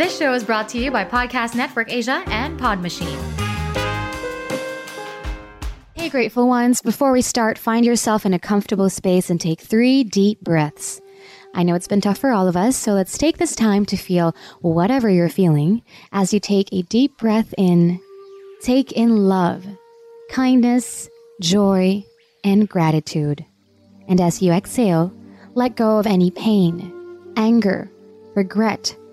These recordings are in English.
This show is brought to you by Podcast Network Asia and Pod Machine. Hey, grateful ones. Before we start, find yourself in a comfortable space and take three deep breaths. I know it's been tough for all of us, so let's take this time to feel whatever you're feeling as you take a deep breath in. Take in love, kindness, joy, and gratitude. And as you exhale, let go of any pain, anger, regret,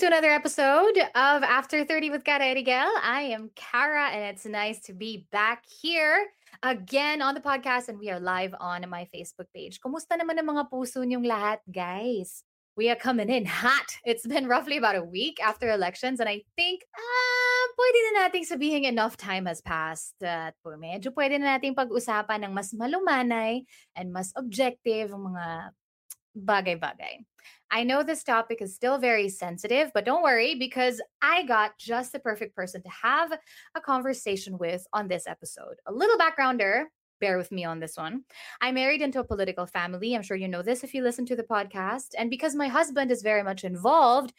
To another episode of After 30 with Cara Eriguel. I am Cara, and it's nice to be back here again on the podcast, and we are live on my Facebook page. Kumusta naman ang mga puso niyong lahat, guys? We are coming in hot. It's been roughly about a week after elections, and I think, ah, pwede na nating sabihin enough time has passed at po medyo pwede na nating pag-usapan ng mas malumanay and mas objective mga bagay-bagay. I know this topic is still very sensitive, but don't worry because I got just the perfect person to have a conversation with on this episode. A little backgrounder, bear with me on this one. I married into a political family. I'm sure you know this if you listen to the podcast. And because my husband is very much involved,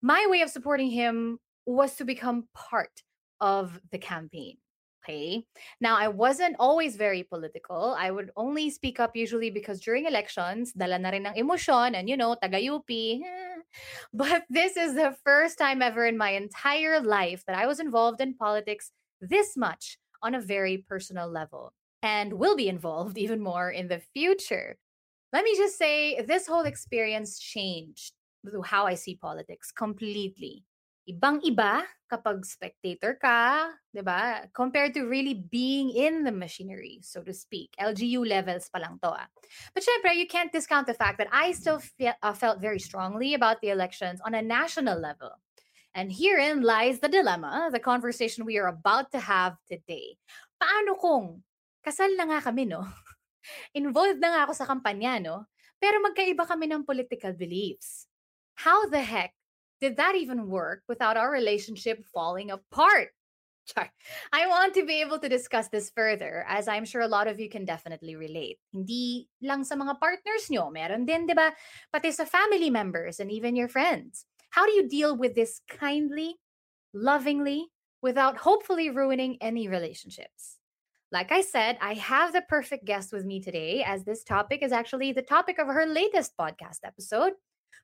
my way of supporting him was to become part of the campaign. Okay. Now, I wasn't always very political. I would only speak up usually because during elections, dala na rin ng emosyon and, you know, taga-UP. eh. But this is the first time ever in my entire life that I was involved in politics this much on a very personal level and will be involved even more in the future. Let me just say, this whole experience changed how I see politics completely. Ibang-iba kapag spectator ka, 'di ba? Compared to really being in the machinery, so to speak. LGU levels pa lang to ah. But syempre, you can't discount the fact that I still fe- uh, felt very strongly about the elections on a national level. And herein lies the dilemma, the conversation we are about to have today. Paano kung kasal na nga kami, no? Involved na nga ako sa kampanya, no? Pero magkaiba kami ng political beliefs. How the heck did that even work without our relationship falling apart? Char. I want to be able to discuss this further as I'm sure a lot of you can definitely relate. Hindi lang sa mga partners nyo, meron din, di ba? Pati sa family members and even your friends. How do you deal with this kindly, lovingly, without hopefully ruining any relationships? Like I said, I have the perfect guest with me today, as this topic is actually the topic of her latest podcast episode.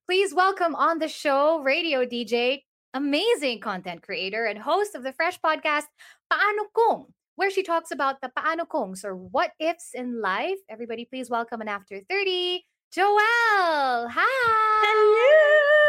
Please welcome on the show radio DJ, amazing content creator, and host of the Fresh podcast, Paano Kung, where she talks about the Paano Kungs or what ifs in life. Everybody, please welcome an after 30, Joelle. Hi. Hello!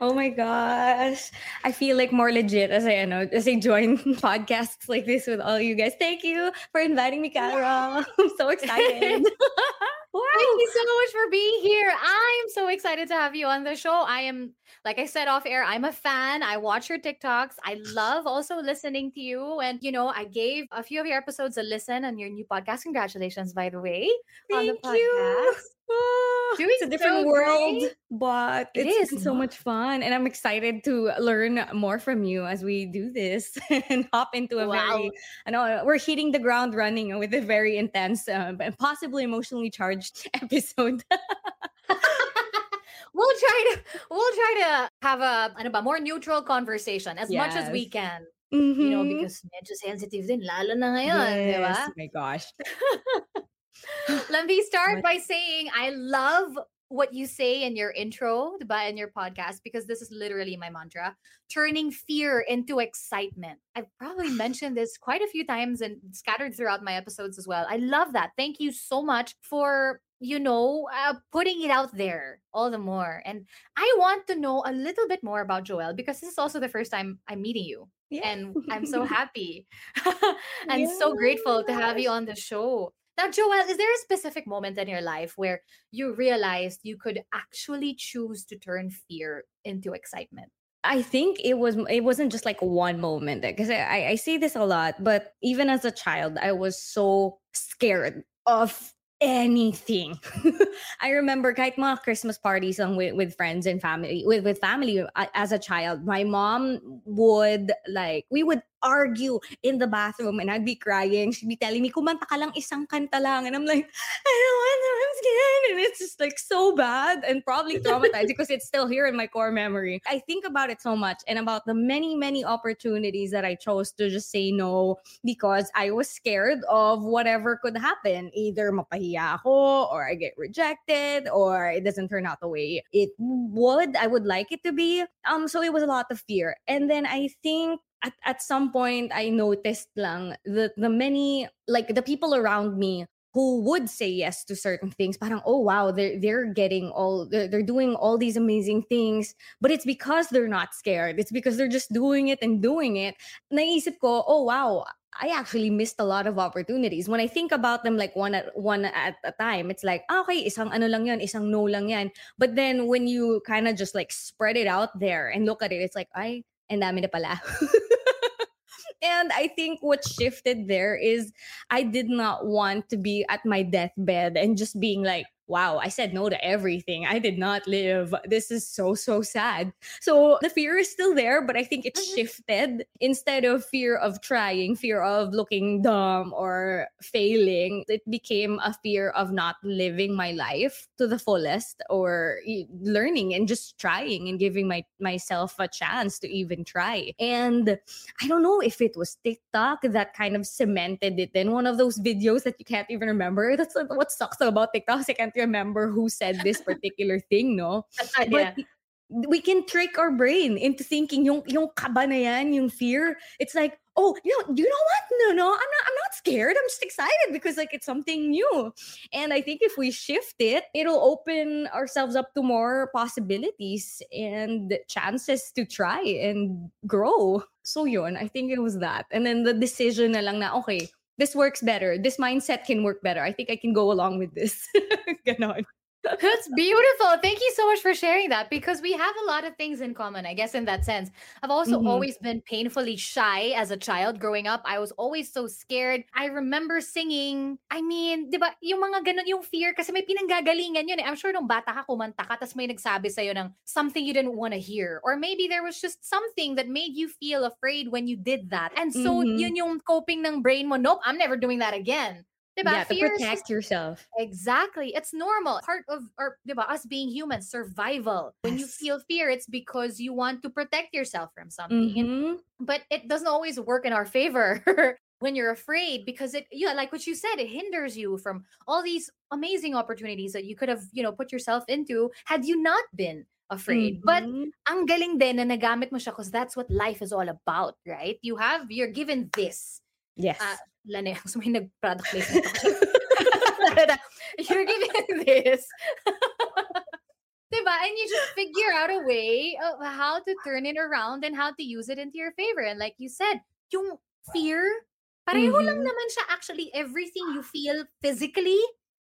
Oh my gosh. I feel like more legit as I know as I join podcasts like this with all you guys. Thank you for inviting me, Cara. I'm so excited. wow. Thank you so much for being here. I'm so excited to have you on the show. I am, like I said off air, I'm a fan. I watch your TikToks. I love also listening to you. And, you know, I gave a few of your episodes a listen on your new podcast. Congratulations, by the way. on the Thank you. Oh, Doing it's a different so world, great. but It it's been so much fun. And I'm excited to learn more from you as we do this and hop into a Wow. very, I know we're hitting the ground running with a very intense uh, and possibly emotionally charged episode. we'll try to we'll try to have a ano ba, more neutral conversation as much as we Yes. can. You know, Mhm. because medyo sensitive din, lalo na ngayon, di ba? Oh my gosh. Let me start by saying I love what you say in your intro, diba, in your podcast, because this is literally my mantra turning fear into excitement. I've probably mentioned this quite a few times and scattered throughout my episodes as well. I love that. Thank you so much for, you know, uh, putting it out there all the more. And I want to know a little bit more about Joel because this is also the first time I'm meeting you. Yeah. And I'm so happy and so grateful to have you on the show. Now, Joel, is there a specific moment in your life where you realized you could actually choose to turn fear into excitement? I think it was it wasn't just like one moment because I, I this a lot, but even as a child, I was so scared of anything. I remember kahit mga Christmas parties with, with friends and family, with, with family uh, as a child, my mom would like, we would argue in the bathroom and I'd be crying. She'd be telling me, kumanta ka lang isang kanta lang. And I'm like, I don't want to, I'm scared. And it's just like so bad and probably traumatized because it's still here in my core memory. I think about it so much and about the many, many opportunities that I chose to just say no because I was scared of whatever could happen. Either mapahiya ako or I get rejected or it doesn't turn out the way it would, I would like it to be. Um, so it was a lot of fear. And then I think at, at some point I noticed lang the the many like the people around me who would say yes to certain things parang oh wow they're they're getting all they're, they're doing all these amazing things but it's because they're not scared it's because they're just doing it and doing it naisip ko oh wow I actually missed a lot of opportunities. When I think about them like one at one at a time, it's like, ah, okay, isang ano lang yan, isang no lang yan. But then when you kind of just like spread it out there and look at it, it's like, ay, ang dami na pala. and I think what shifted there is I did not want to be at my deathbed and just being like, wow, I said no to everything. I did not live. This is so, so sad. So the fear is still there, but I think it Mhm. shifted instead of fear of trying, fear of looking dumb or failing. It became a fear of not living my life to the fullest or learning and just trying and giving my myself a chance to even try. And I don't know if it was TikTok that kind of cemented it in one of those videos that you can't even remember. That's what sucks about TikTok. I can't remember who said this particular thing, no? yeah. But we can trick our brain into thinking yung yung kaba na yan, yung fear. It's like, oh, you know, you know what? No, no, I'm not I'm not scared. I'm just excited because like it's something new. And I think if we shift it, it'll open ourselves up to more possibilities and chances to try and grow. So yun, I think it was that. And then the decision na lang na, okay, this works better. This mindset can work better. I think I can go along with this. Ganon. That's beautiful. Thank you so much for sharing that because we have a lot of things in common, I guess, in that sense. I've also Mhm. always been painfully shy as a child growing up. I was always so scared. I remember singing, I mean, di ba, yung mga ganun, yung fear, kasi may pinanggagalingan yun eh. I'm sure nung bata ka, kumanta ka, tapos may nagsabi sa'yo ng something you didn't want to hear. Or maybe there was just something that made you feel afraid when you did that. And so, Mhm. yun yung coping ng brain mo, nope, I'm never doing that again. Diba? Yeah, to Fear just protect yourself. Exactly. It's normal. Part of or diba, us being human, survival. When you feel fear, it's because you want to protect yourself from something. Mhm. But it doesn't always work in our favor when you're afraid because it yeah, like what you said, it hinders you from all these amazing opportunities that you could have, you know, put yourself into had you not been afraid. But Mhm. ang galing din na nagamit mo siya because that's what life is all about, right? You have, you're given this. yes. Ah, Lane, mo yung nag-product placement ako. You're given this. diba? And you just figure out a way of how to turn it around and how to use it into your favor. And like you said, yung fear, pareho lang Mhm. naman siya actually everything you feel physically.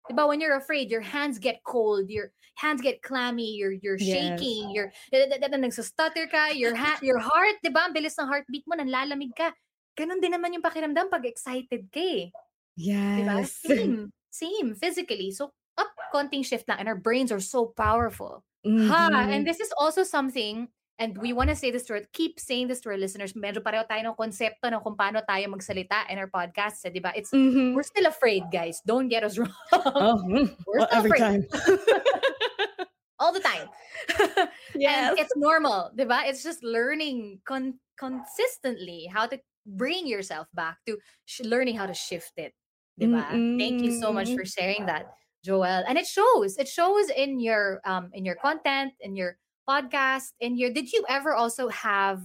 Diba? When you're afraid, your hands get cold, your hands get clammy, you're you're Yes. shaking, you're nagsastutter ka, your ha- your heart, diba? Ang bilis ng heartbeat mo, nanlalamig ka. Ganon din naman yung pakiramdam pag excited ka eh. Diba? yes. Same. Same. Physically. So, up konting shift lang. And our brains are so powerful. Ha! Mhm. And this is also something, and we want to say this to our, keep saying this to our listeners. Medyo pareho tayo ng konsepto ng kung paano tayo magsalita in our podcast. Eh, diba? It's, Mhm. we're still afraid, guys. Don't get us wrong. Oh, mm. We're Well, still every afraid. time. All the time. yes. And it's normal, diba? It's just learning con- consistently how to bring yourself back to sh- learning how to shift it. Diba? Thank you so much for sharing that, Joel. And it shows. It shows in your um in your content, in your podcast, in your did you ever also have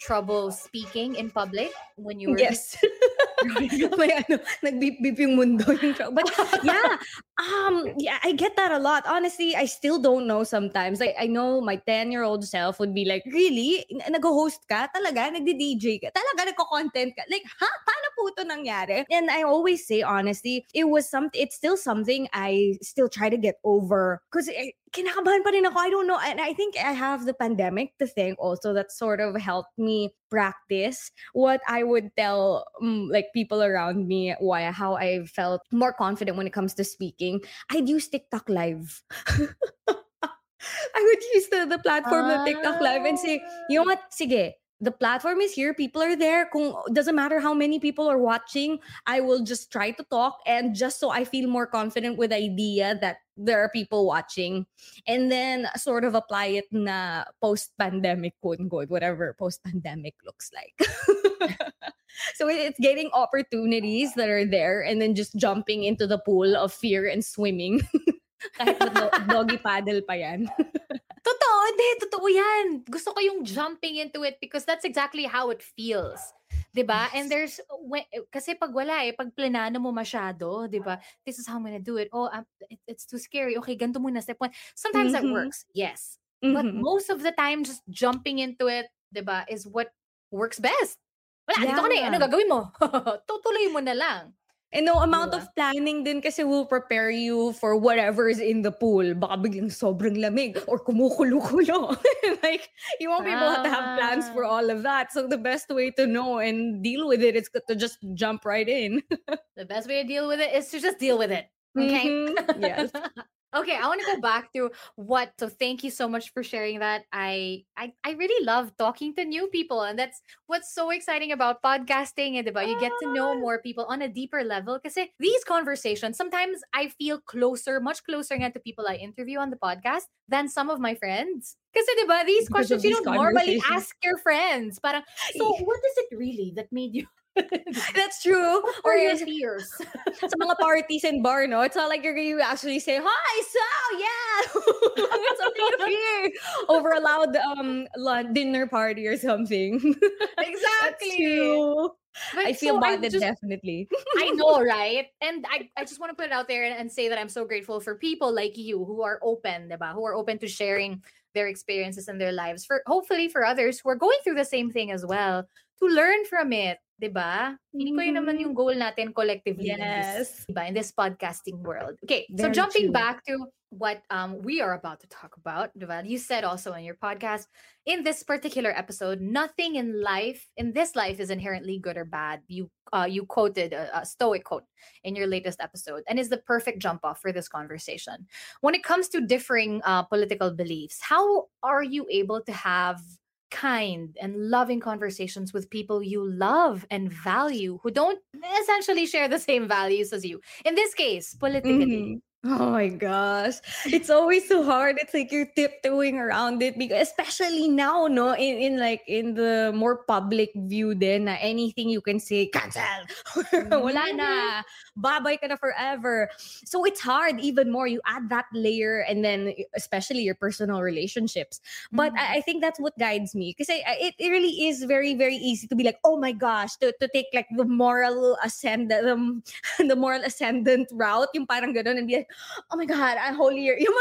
trouble speaking in public when you were Yes. Ano, yung mundo yung tra- But yeah, um, yeah, I get that a lot. Honestly, I still don't know sometimes. Like, I know my 10-year-old self would be like, really? Nag-host ka? Talaga? Nagdi-DJ ka? Talaga nagko-content ka? Like, ha? Paano po ito nangyari? And I always say, honestly, it was something, it's still something I still try to get over. Because kinakabahan pa rin ako. I don't know. And I think I have the pandemic to thank also that sort of helped me practice what I would tell um, like people around me why how I felt more confident when it comes to speaking. I'd use TikTok live. I would use the, the platform of TikTok live and say, you know what? Sige, the platform is here. People are there. Kung doesn't matter how many people are watching, I will just try to talk and just so I feel more confident with the idea that there are people watching. And then sort of apply it na post-pandemic, quote unquote, whatever post-pandemic looks like. so it's getting opportunities that are there and then just jumping into the pool of fear and swimming. Kahit doggy paddle pa yan. Totoo, hindi, totoo yan. Gusto ko yung jumping into it because that's exactly how it feels. 'Di ba? And there's when, kasi pag wala eh, pag planano mo masyado, 'di ba? This is how I'm gonna do it. Oh, I'm, it- it's too scary. Okay, ganito muna step one. Sometimes that Mhm. works. Yes. But Mhm. most of the time just jumping into it, 'di ba, is what works best. Wala, dito ka na eh. Ano gagawin mo? Tutuloy mo na lang. And no amount Diba? of planning din kasi will prepare you for whatever is in the pool. Baka biglang sobrang lamig or kumukulo-kulo. like, you won't be able to have plans for all of that. So the best way to know and deal with it is to just jump right in. The best way to deal with it is to just deal with it. Okay. Mhm. Yes. okay, I want to go back to what. So thank you so much for sharing that. I I I really love talking to new people, and that's what's so exciting about podcasting. And about you get to know more people on a deeper level. Because these conversations, sometimes I feel closer, much closer to people I interview on the podcast than some of my friends. Because diba, these Because questions of you don't normally ask your friends. Parang, so what is it really that made you? That's true. or Or your yes, fears? sa mga parties and bar, no? It's not like you're going to actually say, Hi, so, yeah! something to fear over a loud um, lun- dinner party or something. Exactly. I feel so just- definitely. I know, right? And I, I just want to put it out there and, and say that I'm so grateful for people like you who are open, diba? Who are open to sharing their experiences and their lives for hopefully for others who are going through the same thing as well to learn from it, diba? Feeling ko yun naman yung goal natin collectively in this, diba? in this podcasting world. Okay, so jumping true. back to what um we are about to talk about, diba? You said also in your podcast in this particular episode, nothing in life, in this life, is inherently good or bad. You uh, you quoted a, a stoic quote in your latest episode, and is the perfect jump off for this conversation. When it comes to differing uh, political beliefs, how are you able to have kind and loving conversations with people you love and value who don't essentially share the same values as you? In this case, politically. Mhm. Oh my gosh. It's always so hard. It's like you're tiptoeing around it because especially now, no, in, in like in the more public view then na anything you can say, cancel. Wala na. Babay ka na forever. So it's hard even more. You add that layer and then especially your personal relationships. But Mhm. I, I think that's what guides me. Because it, it really is very, very easy to be like, oh my gosh, to, to take like the moral ascend the, the moral ascendant route, yung parang ganun, and be like, oh my God, I'm holier. Yung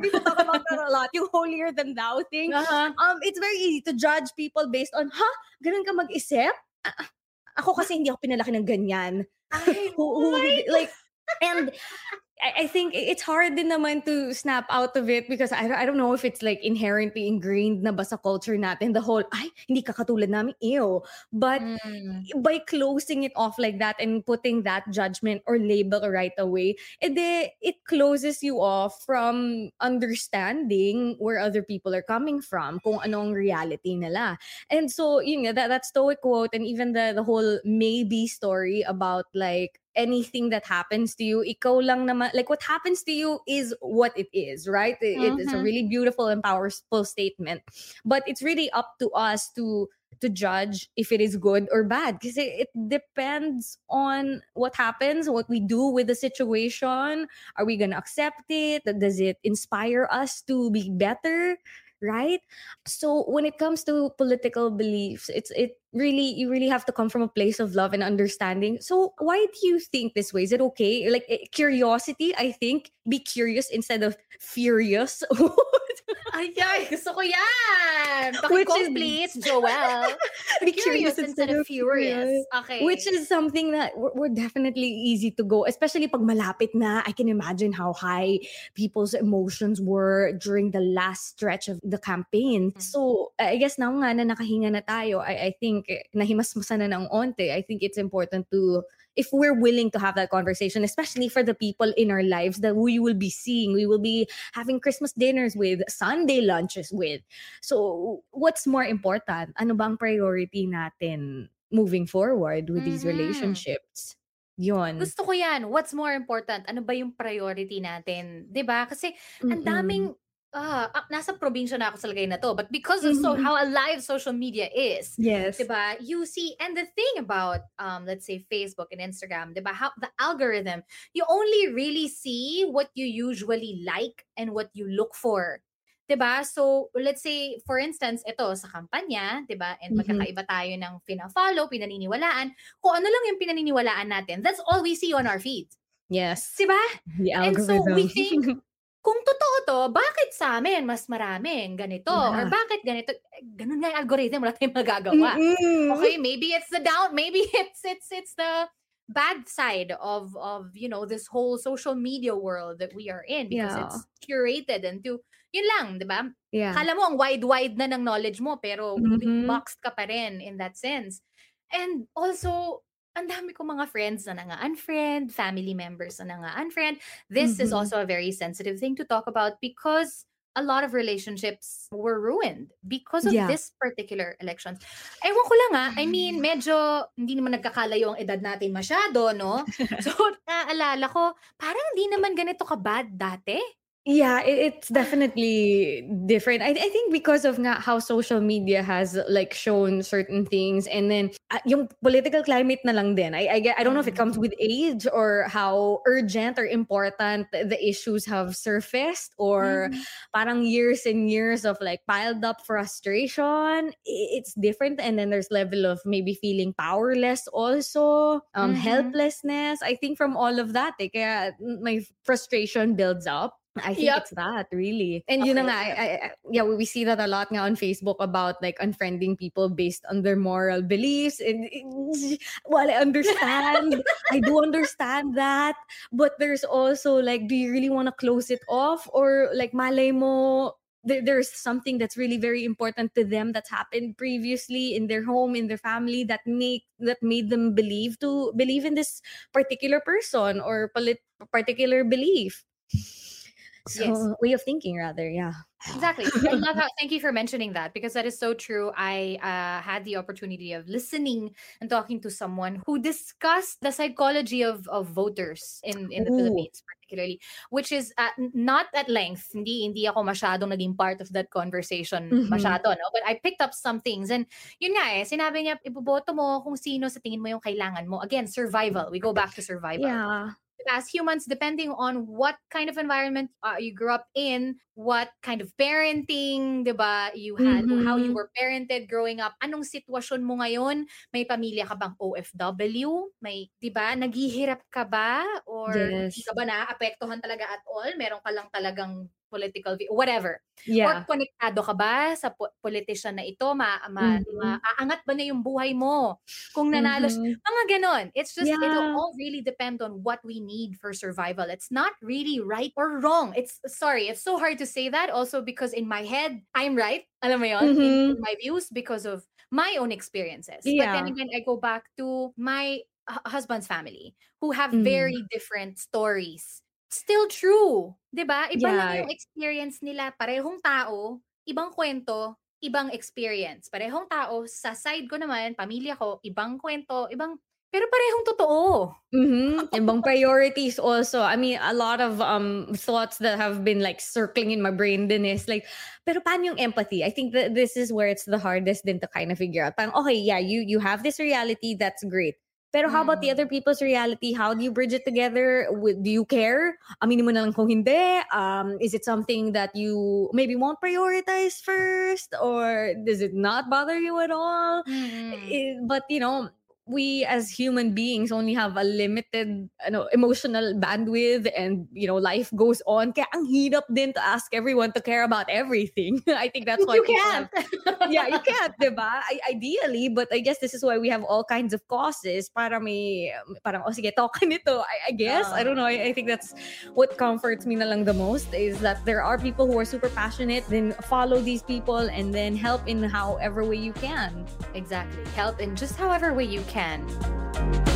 people talk about that a lot, yung holier than thou thing. Uh-huh. Um, it's very easy to judge people based on, ha? Ganun ka mag-isip? Ah, Ako kasi hindi ako pinalaki ng ganyan. Ay, Who, who, like, and I, I think it's hard din naman to snap out of it because I, I don't know if it's like inherently ingrained na ba sa culture natin, the whole, ay, hindi ka katulad namin, ew. But Mm. by closing it off like that and putting that judgment or label right away, edi, it closes you off from understanding where other people are coming from, kung anong reality nila. And so, you know that, that stoic quote and even the, the whole maybe story about like, anything that happens to you, ikaw lang naman, like what happens to you is what it is, right? It- It's a mm-hmm. really beautiful and powerful statement. But it's really up to us to to judge if it is good or bad because it, it depends on what happens, what we do with the situation. Are we gonna accept it? Does it inspire us to be better? Right? So when it comes to political beliefs, it's it really you really have to come from a place of love and understanding. So why do you think this way? Is it okay? Like eh, curiosity, I think. Be curious instead of furious. Ay, ay, gusto ko yan! Please, Joel. Be curious instead of furious. Okay. Which is something that we're, we're definitely easy to go, especially pag malapit na. I can imagine how high people's emotions were during the last stretch of the campaign. Mhm. So, I guess now nga na nakahinga na tayo, I, I think eh, nahimasmasan na ng onte. I think it's important to if we're willing to have that conversation, especially for the people in our lives that we will be seeing, we will be having Christmas dinners with, Sunday lunches with. So, what's more important? Ano bang priority natin moving forward with these Mhm. relationships? Yon. Gusto ko yan. What's more important? Ano ba yung priority natin? 'Di ba? Kasi ang daming ah, ah, nasa probinsya na ako sa lagay na to. But because of so Mhm. how alive social media is, Yes. Diba? You see, and the thing about um, let's say Facebook and Instagram, diba? How the algorithm, you only really see what you usually like and what you look for. Diba? So, let's say, for instance, ito sa kampanya, diba? And Mhm. magkakaiba tayo ng pina-follow, pinaniniwalaan. Kung ano lang yung pinaniniwalaan natin, that's all we see on our feeds. Yes. Diba? The And so algorithm. we think, kung totoo to, bakit sa amin mas maraming ganito? Or Yeah. bakit ganito? Eh, Ganun nga yung algorithm, wala tayong magagawa. Mm-mm. Okay, maybe it's the down, maybe it's it's it's the bad side of of you know this whole social media world that we are in because Yeah. it's curated and to yun lang, 'di ba? Yeah. Kala mo ang wide-wide na ng knowledge mo pero Mhm. boxed ka pa rin in that sense. And also, ang dami ko mga friends na nga unfriend, family members na nga unfriend. This is Mhm. also a very sensitive thing to talk about because a lot of relationships were ruined because of Yeah. this particular elections. Ewan ko lang ah, I mean, medyo hindi naman nagkakalayo ang edad natin masyado, no? So, naaalala ko, parang hindi naman ganito ka-bad dati. Yeah, it, it's definitely different. I, I think because of nga how social media has like shown certain things and then uh, yung political climate na lang din. I, I, I don't know if it comes with age or how urgent or important the issues have surfaced or Mhm. parang years and years of like piled up frustration. It's different and then there's level of maybe feeling powerless also, um, Mhm. helplessness. I think from all of that, eh, kaya my frustration builds up. I think Yep. it's that really. And Okay. nga, I, I, I- yeah, we see that a lot nga on Facebook about like unfriending people based on their moral beliefs. And eh, while I understand, I do understand that. But there's also like, do you really want to close it off? Or like malay mo, there, there's something that's really very important to them that's happened previously in their home, in their family that make that made them believe to believe in this particular person or polit- particular belief. So Yes. way of thinking rather, yeah. Exactly. I love how, thank you for mentioning that because that is so true. I uh, had the opportunity of listening and talking to someone who discussed the psychology of, of voters in, in the Ooh. Philippines, particularly, which is n- not at length. Hindi, hindi ako masyadong naging part of that conversation Mhm. masyado, no? But I picked up some things. And yun nga eh, sinabi niya, iboboto mo kung sino sa tingin mo yung kailangan mo. Again, survival. We go back to survival Yeah. As humans, depending on what kind of environment uh, you grew up in, what kind of parenting, 'di ba, you had, how you Mhm. were parented growing up, anong sitwasyon mo ngayon? May pamilya ka bang OFW? May, 'di ba, naghihirap ka ba or hindi Yes. ka ba naaapektuhan talaga at all? Meron ka lang talagang political view, whatever. Or Yeah. konektado ka ba sa po- politician na ito? Ma, ma, Mhm. maaangat ba na yung buhay mo? Kung nanalo Mhm. mga ganon. It's just, it'll Yeah. all really depend on what we need for survival. It's not really right or wrong. It's, sorry, it's so hard to say that also because in my head, I'm right. Alam mo yun? In, Mhm. in my views because of my own experiences. But then Yeah. again, I go back to my hu- husband's family who have Mm. very different stories. Still true. 'Di ba? Iba lang Yeah. yung experience nila. Parehong tao, ibang kwento, ibang experience. Parehong tao, sa side ko naman, pamilya ko, ibang kwento, ibang Pero parehong totoo. Mm-hmm. Ibang priorities also. I mean, a lot of um thoughts that have been like circling in my brain din is like, pero paano yung empathy? I think that this is where it's the hardest din to kind of figure out. Parang, okay, yeah, you you have this reality, that's great. Pero how about the Mm. other people's reality? How do you bridge it together? Do you care? Aminin mo na lang kung hindi. Um, is it something that you maybe won't prioritize first? Or does it not bother you at all? Eh, but you know we as human beings only have a limited ano, emotional bandwidth and you know life goes on. Kaya ang hirap din to ask everyone to care about everything. I think that's why you can't. have- yeah you can't diba I, ideally but i guess this is why we have all kinds of causes. Para may parang oh sige talk nito. I, I guess I ah. don't know. I, I think that's what comforts me na lang the most is that there are people who are super passionate then follow these people and then help in however way you can. Exactly. Help in just however way you can weekend.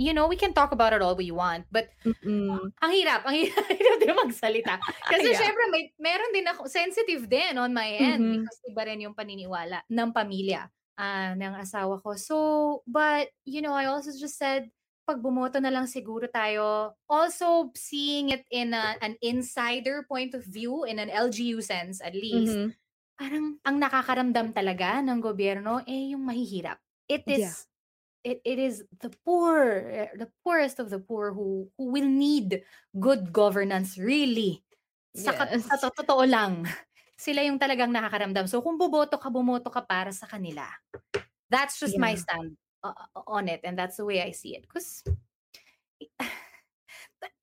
You know, we can talk about it all we want, but Mm-mm. ang hirap, ang hirap, din magsalita. Kasi Yeah. syempre, may, meron din ako, sensitive din on my end Mhm. because iba rin yung paniniwala ng pamilya ah, ng asawa ko. So, but, you know, I also just said, pag bumoto na lang siguro tayo, also seeing it in a- an insider point of view, in an LGU sense at least, Mhm. parang ang nakakaramdam talaga ng gobyerno eh yung mahihirap. It is Yeah. It, it is the poor, the poorest of the poor who who will need good governance really. Sa, Yes. sa to- totoo lang. Sila yung talagang nakakaramdam. So kung buboto ka, bumoto ka para sa kanila. That's just my Yeah. stand uh, uh, on it and that's the way I see it. Cause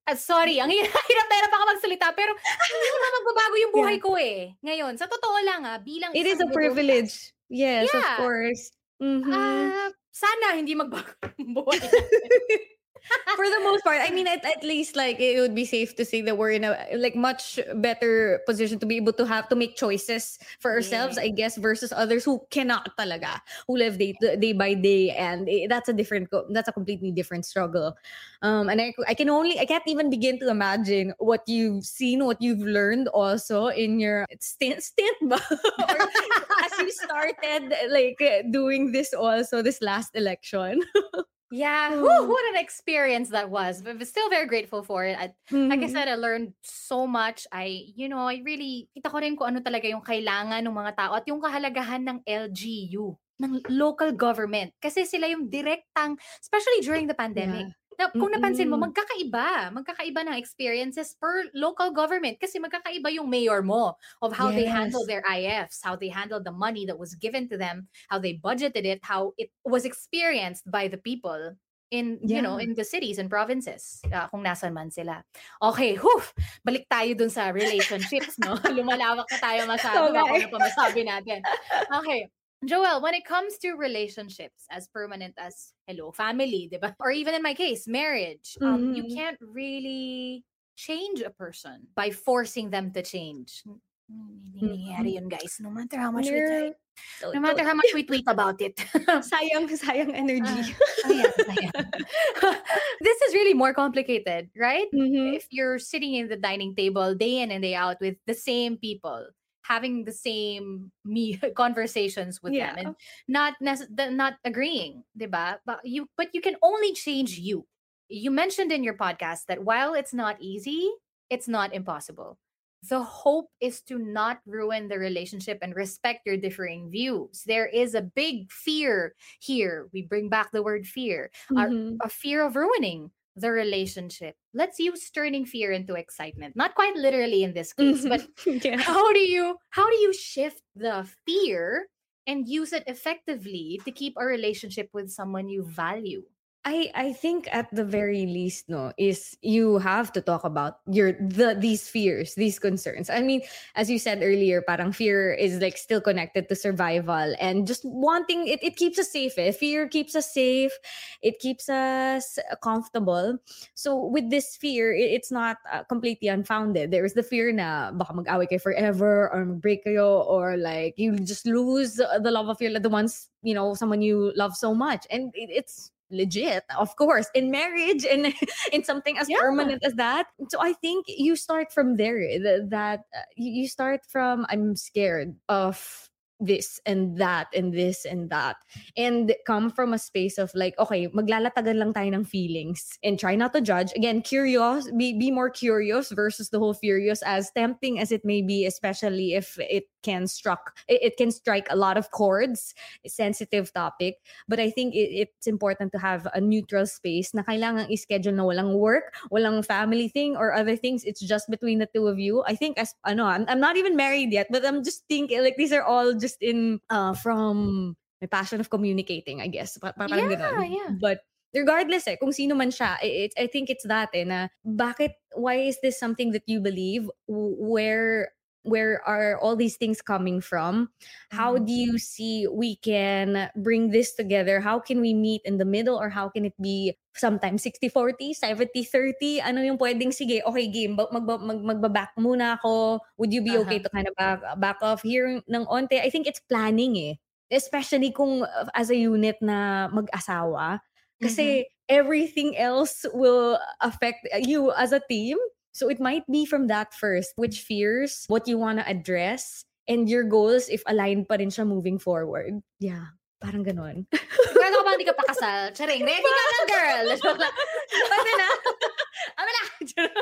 Ah, sorry, ang hirap, na hirap ako magsalita pero hindi naman magbabago yung buhay Yeah. ko eh. Ngayon, sa totoo lang ah, bilang It is a privilege. Yes, of Yeah. course. Mhm. ah, sana hindi magbago buhay. For the most part, I mean, at, at least like it would be safe to say that we're in a like much better position to be able to have to make choices for ourselves, Yeah. I guess, versus others who cannot talaga, who live day day by day, and eh, that's a different, that's a completely different struggle. Um, and I, I can only, I can't even begin to imagine what you've seen, what you've learned also in your stint, stint ba? or you started like doing this also this last election. Yeah, Mm. what an experience that was. But, still very grateful for it. I, like I Mhm. said, I learned so much. I, you know, I really, kita ko rin kung ano talaga yung kailangan ng mga tao at yung kahalagahan ng LGU, ng local government. Kasi sila yung direktang, especially during the pandemic. Na, kung napansin mo, magkakaiba. Magkakaiba ng experiences per local government. Kasi magkakaiba yung mayor mo of how they handle Yes. their IFs, how they handle the money that was given to them, how they budgeted it, how it was experienced by the people in you know Yeah. in the cities and provinces ah, kung nasan man sila. Okay, whew, balik tayo dun sa relationships, no? Lumalawak na tayo masyado. Okay. Baka ano pa masabi natin. Okay. Joel, when it comes to relationships as permanent as hello, family, diba? Or even in my case, marriage, um, you Mhm. can't really change a person by forcing them to change. Nangyayari yun, guys. No matter how much we try. No, No matter how much we tweet about it. sayang sayang energy. Ayan, ayan. this is really more complicated, right? Mhm. If you're sitting in the dining table day in and day out with the same people, having the same me conversations with Yeah. them and not nece- not agreeing, diba? But you but you can only change you. You mentioned in your podcast that while it's not easy, it's not impossible. The hope is to not ruin the relationship and respect your differing views. There is a big fear here. We bring back the word fear, a- Mhm. a fear of ruining the relationship. Let's use turning fear into excitement. Not quite literally in this case, but mm-hmm. yeah. how do you how do you shift the fear and use it effectively to keep a relationship with someone you value? I I think at the very least no is you have to talk about your the these fears, these concerns. I mean, as you said earlier, parang fear is like still connected to survival and just wanting it it keeps us safe. Eh? Fear keeps us safe. It keeps us comfortable. So with this fear, it, it's not uh, completely unfounded. There is the fear na baka mag-away kayo forever or mag-break kayo or like you just lose the love of your the ones, you know, someone you love so much. And it, it's legit of course in marriage and in something as Yeah. permanent as that so i think you start from there that uh, you you start from i'm scared of this and that and this and that and come from a space of like okay maglalatagan lang tayo ng feelings and try not to judge again curious be, be more curious versus the whole furious as tempting as it may be especially if it can struck it, it can strike a lot of chords sensitive topic but I think it, it's important to have a neutral space na kailangan i-schedule na walang work, walang family thing or other things. It's just between the two of you. I think as ano, I'm, I'm not even married yet, but I'm just thinking like these are all just in uh from my passion of communicating, I guess. Pa- parang Yeah, ganun. yeah. But regardless eh, kung sino man siya, it, I think it's that eh, na bakit, why is this something that you believe? Where where are all these things coming from? How Mhm. do you see we can bring this together? How can we meet in the middle or how can it be sometimes 60-40, 70-30? Ano yung pwedeng, sige, okay, game, mag, mag, mag, magbaback muna ako. Would you be okay Uh-huh. to kind of back, back off here ng onte? I think it's planning eh. Especially kung uh, as a unit na mag-asawa. Kasi everything else will affect you as a team. So it might be from that first, which fears, what you want to address, and your goals if aligned pa rin siya moving forward. Yeah, parang ganon. Sigurado ka ba hindi ka pa kasal? Charing, ready ka na, girl! Pwede na? Ama na!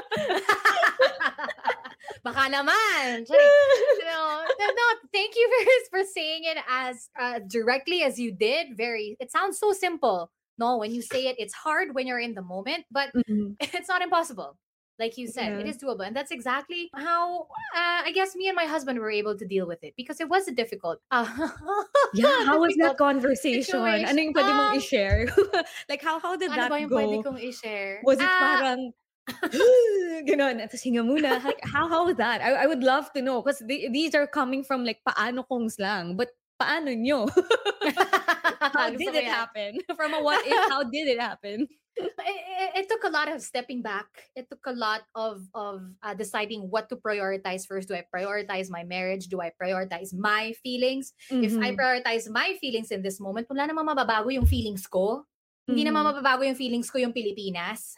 Baka naman. No, no, thank you for, for saying it as uh, directly as you did. Very, it sounds so simple. No, when you say it, it's hard when you're in the moment, but Mhm. it's not impossible. Like you said, it Yeah. is doable. And that's exactly how uh, I guess me and my husband were able to deal with it because it was a difficult. Uh, Yeah, how was that conversation? situation. Ano yung pwede mong Um, i-share? like, how, how did ano that ba yung go? pwede kong i-share? Was it Ah, parang, ganon, tapos hinga muna. Like, how, how was that? I, I would love to know because these are coming from like Paano Kungs lang. But paano nyo? how did it happen? From a what if, how did it happen? it, it, it took a lot of stepping back. It took a lot of of uh, deciding what to prioritize first. Do I prioritize my marriage? Do I prioritize my feelings? If I Mhm. prioritize my feelings in this moment, wala namang mababago yung feelings ko. Hindi naman Mhm. mababago yung feelings ko yung Pilipinas.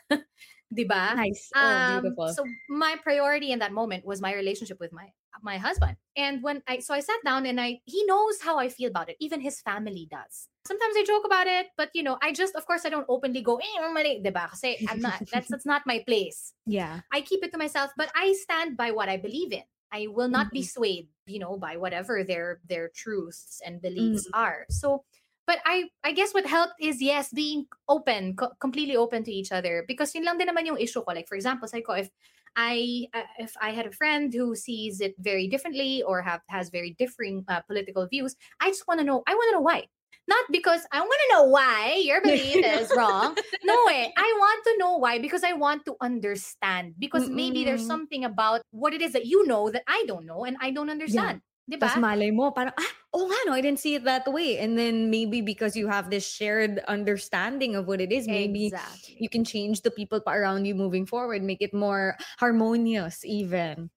'Di ba? Nice. Oh, um beautiful. so my priority in that moment was my relationship with my my husband and when i so i sat down and i he knows how i feel about it even his family does sometimes i joke about it but you know i just of course i don't openly go eh mali, diba? Kasi i'm not that's that's not my place yeah. i keep it to myself but i stand by what i believe in i will not be Mhm. swayed you know by whatever their their truths and beliefs Mhm. are so but i i guess what helped is yes being open co- completely open to each other because yun lang din naman yung issue ko like for example say ko if i uh, if i had a friend who sees it very differently or have has very differing uh, political views i just want to know i want to know why. Not because i want to know why your belief is wrong. No way i want to know why because i want to understand because maybe there's something about what it is that you know that i don't know and i don't understand Diba? Tapos malay mo, parang, ah, oh nga no, I didn't see it that way. And then maybe because you have this shared understanding of what it is, maybe exactly. you can change the people around you moving forward, make it more harmonious even.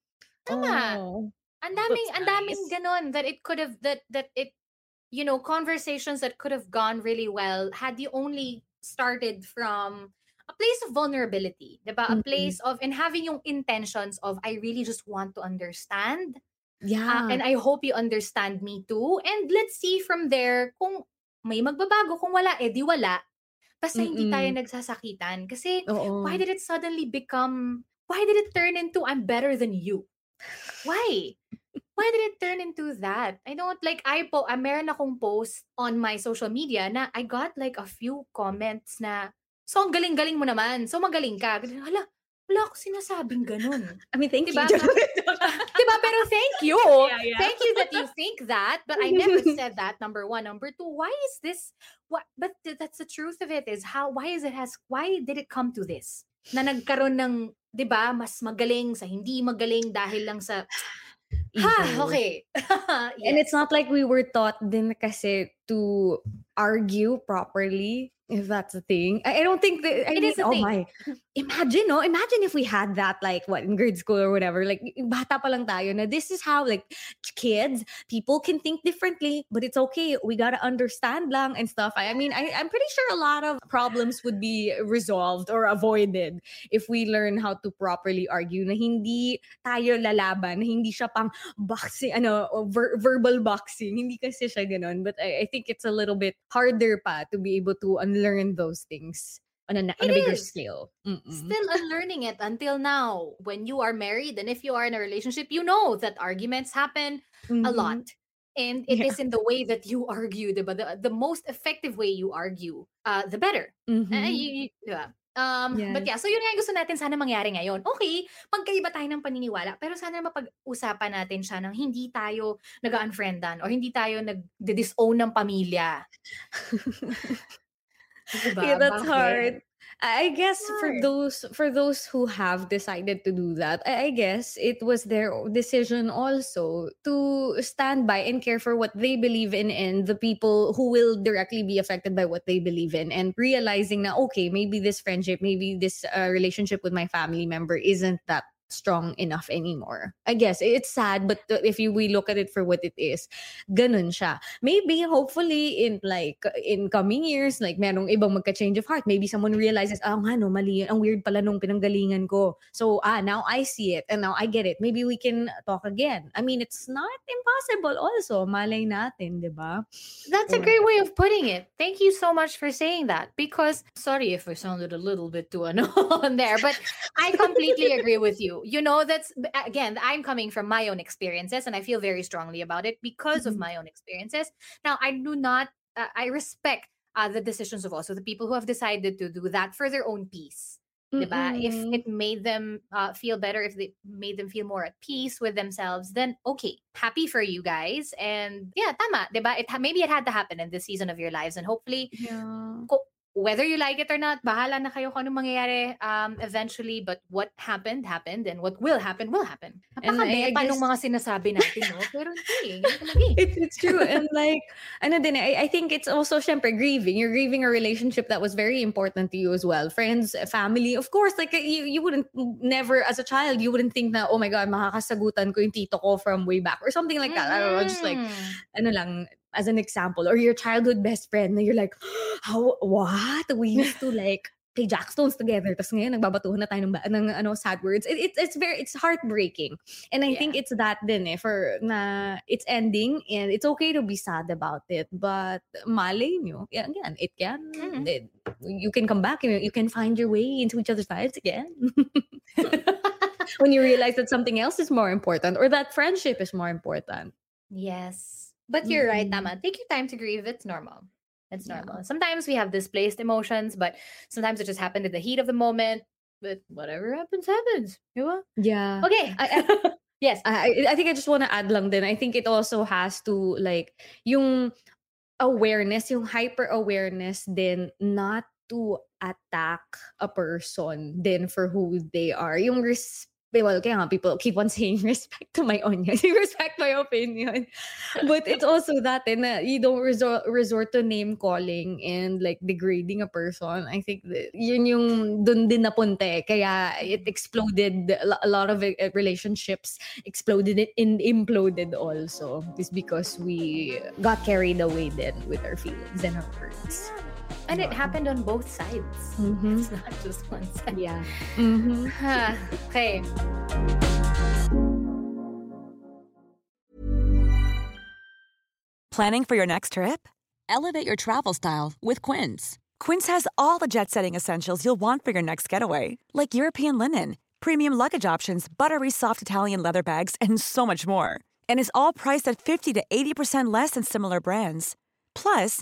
Tama. Oh. Ang daming, That's ang daming nice. ganon that it could have, that, that it, you know, conversations that could have gone really well had you only started from a place of vulnerability, diba? A Mhm. place of, and having yung intentions of, I really just want to understand. Yeah. Uh, and I hope you understand me too. And let's see from there kung may magbabago. Kung wala, eh di wala. Basta hindi tayo Mm-mm. nagsasakitan. Kasi Oo. why did it suddenly become why did it turn into I'm better than you? Why? Why did it turn into that? I don't like I po uh, meron akong post on my social media na I got like a few comments na so ang galing-galing mo naman. So magaling ka. Hala, wala ako sinasabing ganun. I mean, thank Diba? you. diba? Pero thank you. Yeah, yeah. Thank you that you think that. But I never said that, number one. Number two, why is this what but th- that's the truth of it is how why is it has why did it come to this? Na nagkaroon ng, 'di ba, mas magaling sa hindi magaling dahil lang sa Ha, okay. And it's not like we were taught din kasi to argue properly, if that's a thing. I, I don't think that, I It mean, is a oh thing. my. Imagine, no? Imagine if we had that, like, what, in grade school or whatever. Like, bata pa lang tayo na this is how, like, kids, people can think differently, but it's okay. We gotta understand lang and stuff. I, I mean, I, I'm pretty sure a lot of problems would be resolved or avoided if we learn how to properly argue na hindi tayo lalaban, na hindi siya pang boxing, ano, ver- verbal boxing. Hindi kasi siya ganun. But I, I think it's a little bit harder pa to be able to unlearn those things on a, on a bigger is. scale. Mm-mm. Still unlearning it until now. When you are married and if you are in a relationship, you know that arguments happen a Mhm. lot. And it is Yeah. in the way that you argue, diba? The, the most effective way you argue, uh, the better. Eh, y- y- diba? Um, But yeah, so yun nga yung gusto natin sana mangyari ngayon. Okay, magkaiba tayo ng paniniwala, pero sana mapag-usapan natin siya nang hindi tayo nag-unfriendan or hindi tayo nag-disown ng pamilya. Diba? yeah, that's Bakit? hard. I I guess for those for those who have decided to do that, I I guess it was their decision also to stand by and care for what they believe in and the people who will directly be affected by what they believe in and realizing that okay, maybe this friendship, maybe this uh, relationship with my family member isn't that strong enough anymore. I guess it's sad, but if you we look at it for what it is, ganun siya. Maybe hopefully in like in coming years, like merong ibang magka-change of heart. Maybe someone realizes, ah nga no, mali. Ang weird pala nung pinanggalingan ko. So ah, now I see it and now I get it. Maybe we can talk again. I mean, it's not impossible also. Malay natin, di ba? That's a great way of putting it. Thank you so much for saying that. Because sorry if I sounded a little bit too ano on there, but I completely agree with you. You know, that's again, I'm coming from my own experiences, and I feel very strongly about it because of Mhm. my own experiences. Now, I do not. Uh, I respect uh, the decisions of also the people who have decided to do that for their own peace. If it made them uh, feel better, if they made them feel more at peace with themselves, then okay, happy for you guys. And yeah, tama, diba? It maybe it had to happen in this season of your lives, and hopefully, yeah. Whether you like it or not, bahala na kayo kung anong mangyayari um, eventually. But what happened happened, and what will happen will happen. I- I nung mga sinasabi natin, no? Pero hindi, eh. It's, it's true. and like, ano din, I, I think it's also, syempre, grieving. You're grieving a relationship that was very important to you as well. Friends, family. Of course, like, you, you wouldn't, never, as a child, you wouldn't think na, oh my God, makakasagutan ko yung tito ko from way back. Or something like that. I don't know, just like, Mhm. ano lang, as an example. Or your childhood best friend na you're like, how, what? We used to like, play jackstones together. Tapos ngayon, nagbabatuhan na tayo ng, ng ano, sad words. It, it, it's very, it's heartbreaking. And I think it's that din eh, for na it's ending and it's okay to be sad about it. But malay nyo, yeah, again, it can, Mhm. it- you can come back and you can find your way into each other's lives again. when you realize that something else is more important or that friendship is more important. Yes. But you're right, Mm-mm. Tama. Take your time to grieve. It's normal. It's Yeah. normal. Sometimes we have displaced emotions, but sometimes it just happened in the heat of the moment. But whatever happens, happens. Diba? Yeah. Okay. I- yes. I, I think I just want to add lang din. I think it also has to like yung awareness, yung hyper awareness then not to attack a person then for who they are. Yung res- well, kaya people keep on saying respect to my onion, respect my opinion. But it's also that eh, na you don't resort, resort to name calling and like degrading a person. I think that yun yung dun din napunta eh. Kaya it exploded, a lo- a lot of eh, relationships exploded and imploded also is because we got carried away then with our feelings and our words. And it happened on both sides. Mhm. It's not just one side. Yeah. Mm-hmm. Okay. Planning for your next trip? Elevate your travel style with Quince. Quince has all the jet setting essentials you'll want for your next getaway, like European linen, premium luggage options, buttery soft Italian leather bags, and so much more. And is all priced at 50 to 80% less than similar brands. Plus,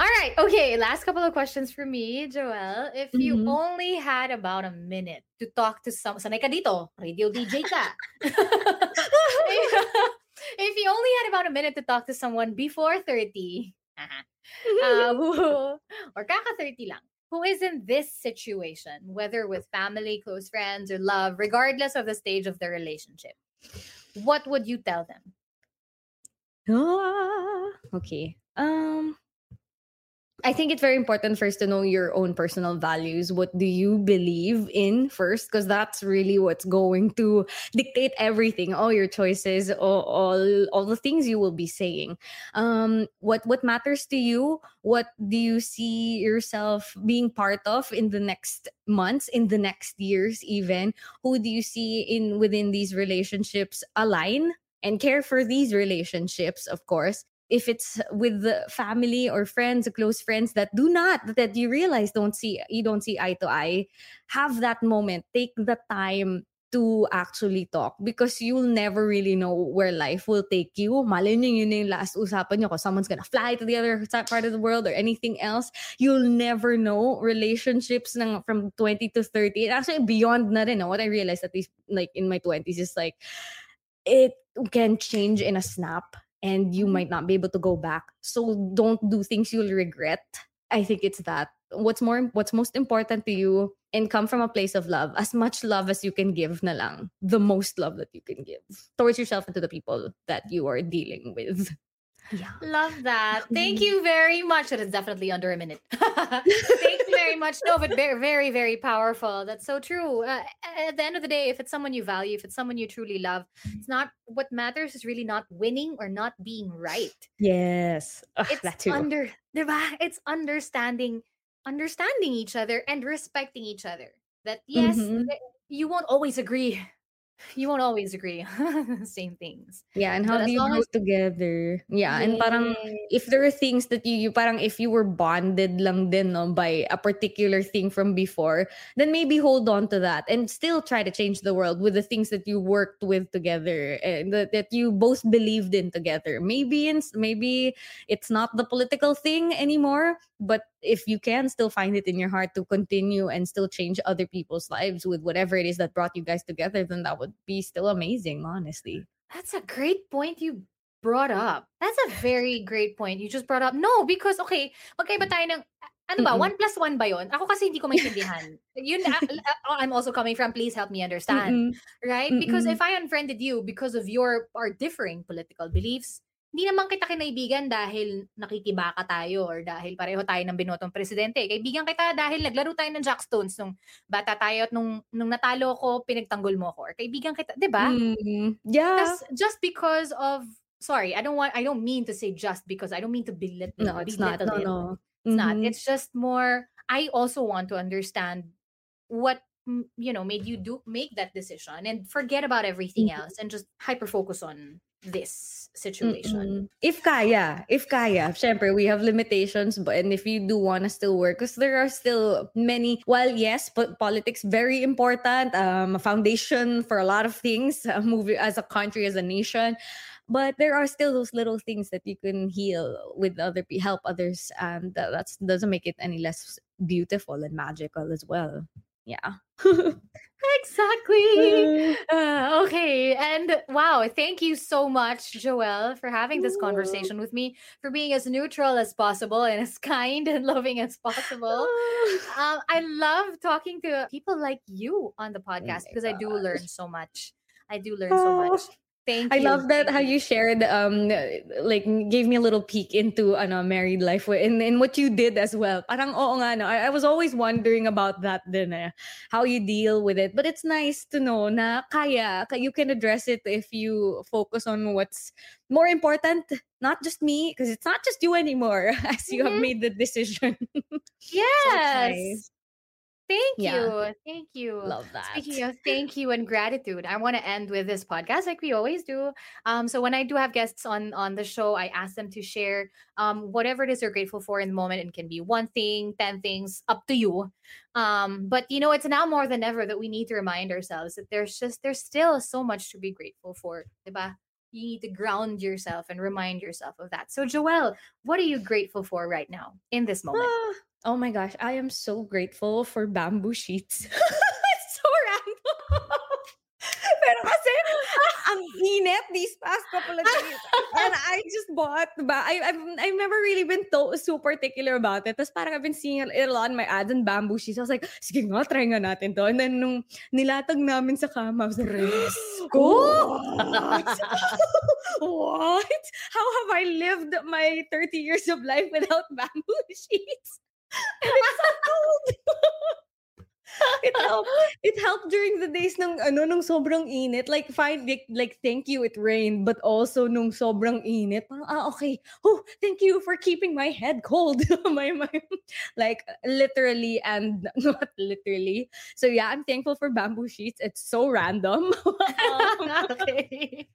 All right. Okay. Last couple of questions for me, Joel. If you Mhm. only had about a minute to talk to some, sanay ka dito, radio DJ ka. if you only had about a minute to talk to someone before 30, uh, who, or kaka 30 lang, who is in this situation, whether with family, close friends, or love, regardless of the stage of the relationship, what would you tell them? Ah, okay. Um I think it's very important first to know your own personal values. What do you believe in first? Because that's really what's going to dictate everything, all your choices, all, all all the things you will be saying. Um, what what matters to you? What do you see yourself being part of in the next months, in the next years, even? Who do you see in within these relationships align and care for these relationships, of course? If it's with the family or friends, close friends that do not that you realize don't see you don't see eye to eye, have that moment. Take the time to actually talk because you'll never really know where life will take you. Malay yung last usapan nyo someone's gonna fly to the other part of the world or anything else. You'll never know relationships ng, from 20 to 30. And actually, beyond na rin. no? What I realized at least like in my 20s is like, it can change in a snap and you might not be able to go back. So don't do things you'll regret. I think it's that. What's more what's most important to you and come from a place of love. As much love as you can give na lang. The most love that you can give towards yourself and to the people that you are dealing with. Yeah. Love that. Thank you very much. It is definitely under a minute. Thank you very much. No, but very, very, very powerful. That's so true. Uh, at the end of the day, if it's someone you value, if it's someone you truly love, it's not what matters is really not winning or not being right. Yes. Ugh, It's that too. under, diba? It's understanding, understanding each other and respecting each other. That yes, Mhm. you won't always agree. You won't always agree. Same things. Yeah, and how do you grow as- together? Yeah, and parang if there are things that you, you parang if you were bonded lang din no, by a particular thing from before, then maybe hold on to that and still try to change the world with the things that you worked with together and that, that you both believed in together. Maybe in, maybe it's not the political thing anymore, but if you can still find it in your heart to continue and still change other people's lives with whatever it is that brought you guys together, then that would be still amazing, honestly. That's a great point you brought up. That's a very great point you just brought up. No, because okay, magkaiba tayo ng ano ba, Mm-mm. one plus one ba yun? Ako kasi hindi ko maintindihan. Yun, I'm also coming from, please help me understand. Mm-mm. Right? Because Mm-mm. if I unfriended you because of your our differing political beliefs, hindi naman kita kinaibigan dahil nakikibaka tayo or dahil pareho tayo ng binotong presidente. Kaibigan kita dahil naglaro tayo ng Jackstones nung bata tayo at nung, nung natalo ko, pinagtanggol mo ko. Or kaibigan kita, di ba? Mm, yeah. Just, just because of, sorry, I don't want, I don't mean to say just because, I don't mean to belittle, no, it's not. No, it. no. It's not. Mhm. It's just more. I also want to understand what you know made you do make that decision and forget about everything Mhm. else and just hyper focus on this situation. Mm-mm. If kaya, if kaya, syempre, we have limitations, but and if you do want to still work, because there are still many, well, yes, but politics very important, um, a foundation for a lot of things, uh, moving as a country, as a nation, but there are still those little things that you can heal with other help others, and that that's doesn't make it any less beautiful and magical as well. Yeah. Exactly. Uh, okay. And wow, thank you so much, Joelle, for having this conversation with me, for being as neutral as possible and as kind and loving as possible. um, I love talking to people like you on the podcast my because I do learn so much. I do learn so much. Thank I you. love that how you shared um like gave me a little peek into ano married life in in what you did as well. Parang oo nga no. I, I was always wondering about that din eh, how you deal with it. But it's nice to know na kaya you can address it if you focus on what's more important, not just me because it's not just you anymore as you have Mhm. made the decision. Yes. nice. Thank Yeah. you. Thank you. Love that. Speaking of thank you and gratitude, I want to end with this podcast like we always do. Um, so when I do have guests on on the show, I ask them to share um whatever it is they're grateful for in the moment. It can be one thing, ten things, up to you. Um, but you know, it's now more than ever that we need to remind ourselves that there's just there's still so much to be grateful for. Diba? You need to ground yourself and remind yourself of that. So Joelle, what are you grateful for right now in this moment? Ah, oh my gosh, I am so grateful for bamboo sheets. so random. Pero kasi, ang init these past couple of days. And I just bought, ba, I, I've, I've never really been to, super particular about it. Tapos parang I've been seeing it a lot in my ads and bamboo sheets. I was like, sige nga, try nga natin to. And then nung nilatag namin sa kama, I was like, what? what? How have I lived my 30 years of life without bamboo sheets? And it's so cold. it helped. It helped during the days ng ano nung sobrang init. Like fine, like, like thank you it rained, but also nung sobrang init. Parang ah okay. Oh, thank you for keeping my head cold. my, my like literally and not literally. So yeah, I'm thankful for bamboo sheets. It's so random. Um, okay.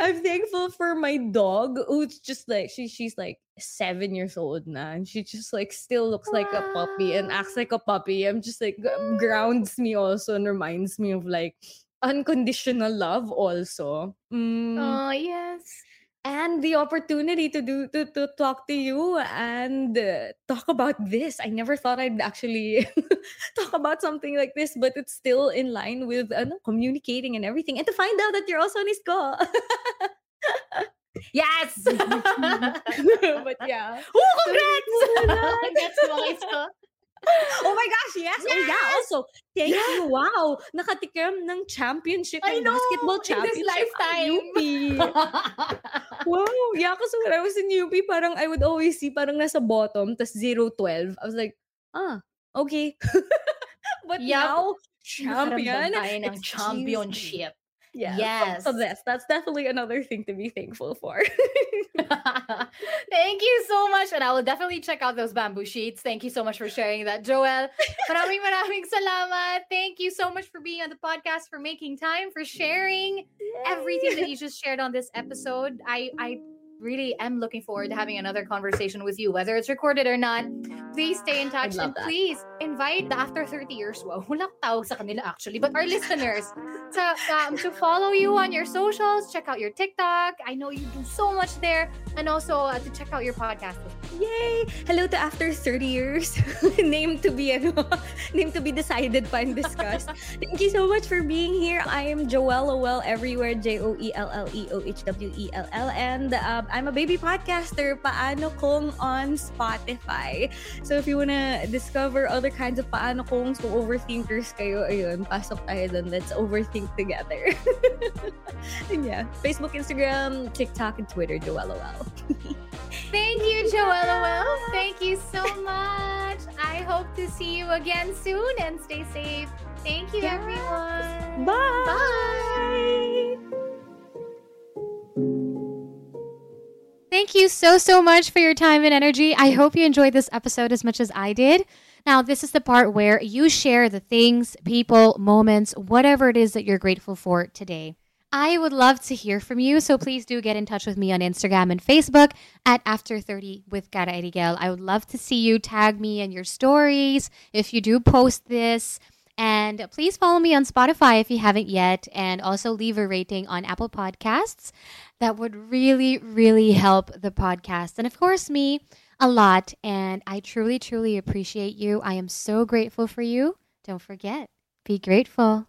I'm thankful for my dog who's just like she she's like seven years old now and she just like still looks like a puppy and acts like a puppy. I'm just like grounds me also and reminds me of like unconditional love also. Mm, Oh, yes. and the opportunity to do to, to talk to you and uh, talk about this. I never thought I'd actually talk about something like this, but it's still in line with ano, communicating and everything. And to find out that you're also an isko. Yes! but yeah. Oh, congrats! Congrats to mga isko. Oh my gosh, yes. Oh yeah. Yes! Also, thank Yeah. you. Wow. Nakatikim ng championship, I know, basketball in this championship. lifetime. Wow. Yeah, kasi when I was in UP, parang I would always see parang nasa bottom, tas 0-12. I was like, ah, okay. but Yup. now, champion. tayo ng it's championship. Yeah. Yes. So, so this, that's definitely another thing to be thankful for. Thank you so much. And I will definitely check out those bamboo sheets. Thank you so much for sharing that, Joel. Maraming maraming salamat. Thank you so much for being on the podcast, for making time, for sharing everything that you just shared on this episode. I I really am looking forward to having another conversation with you, whether it's recorded or not. Please stay in touch and that. please invite the after 30 years. Wow, wala tao sa kanila actually, but our listeners to um, to follow you on your socials, check out your TikTok. I know you do so much there, and also uh, to check out your podcast. Yay! Hello to after 30 years. name to be ano, name to be decided pa and discussed. Thank you so much for being here. I am Joelle Ohwell everywhere. J O E L L E O H W E L L and um, I'm a baby podcaster. Paano Kung on Spotify. So if you wanna discover other kinds of paano kungs kung overthinkers kayo, ayun, pasok tayo dun. Let's overthink together. and yeah, Facebook, Instagram, TikTok, and Twitter, Joelle Ohwell. Thank you, Joella Wells. Thank you so much. I hope to see you again soon and stay safe. Thank you, Yes. everyone. Bye. Thank you so, so much for your time and energy. I hope you enjoyed this episode as much as I did. Now, this is the part where you share the things, people, moments, whatever it is that you're grateful for today. I would love to hear from you, so please do get in touch with me on Instagram and Facebook at After 30 with Cara Eriguel. I would love to see you tag me in your stories if you do post this. And please follow me on Spotify if you haven't yet, and also leave a rating on Apple Podcasts. That would really, really help the podcast. And of course, me a lot. And I truly, truly appreciate you. I am so grateful for you. Don't forget, be grateful.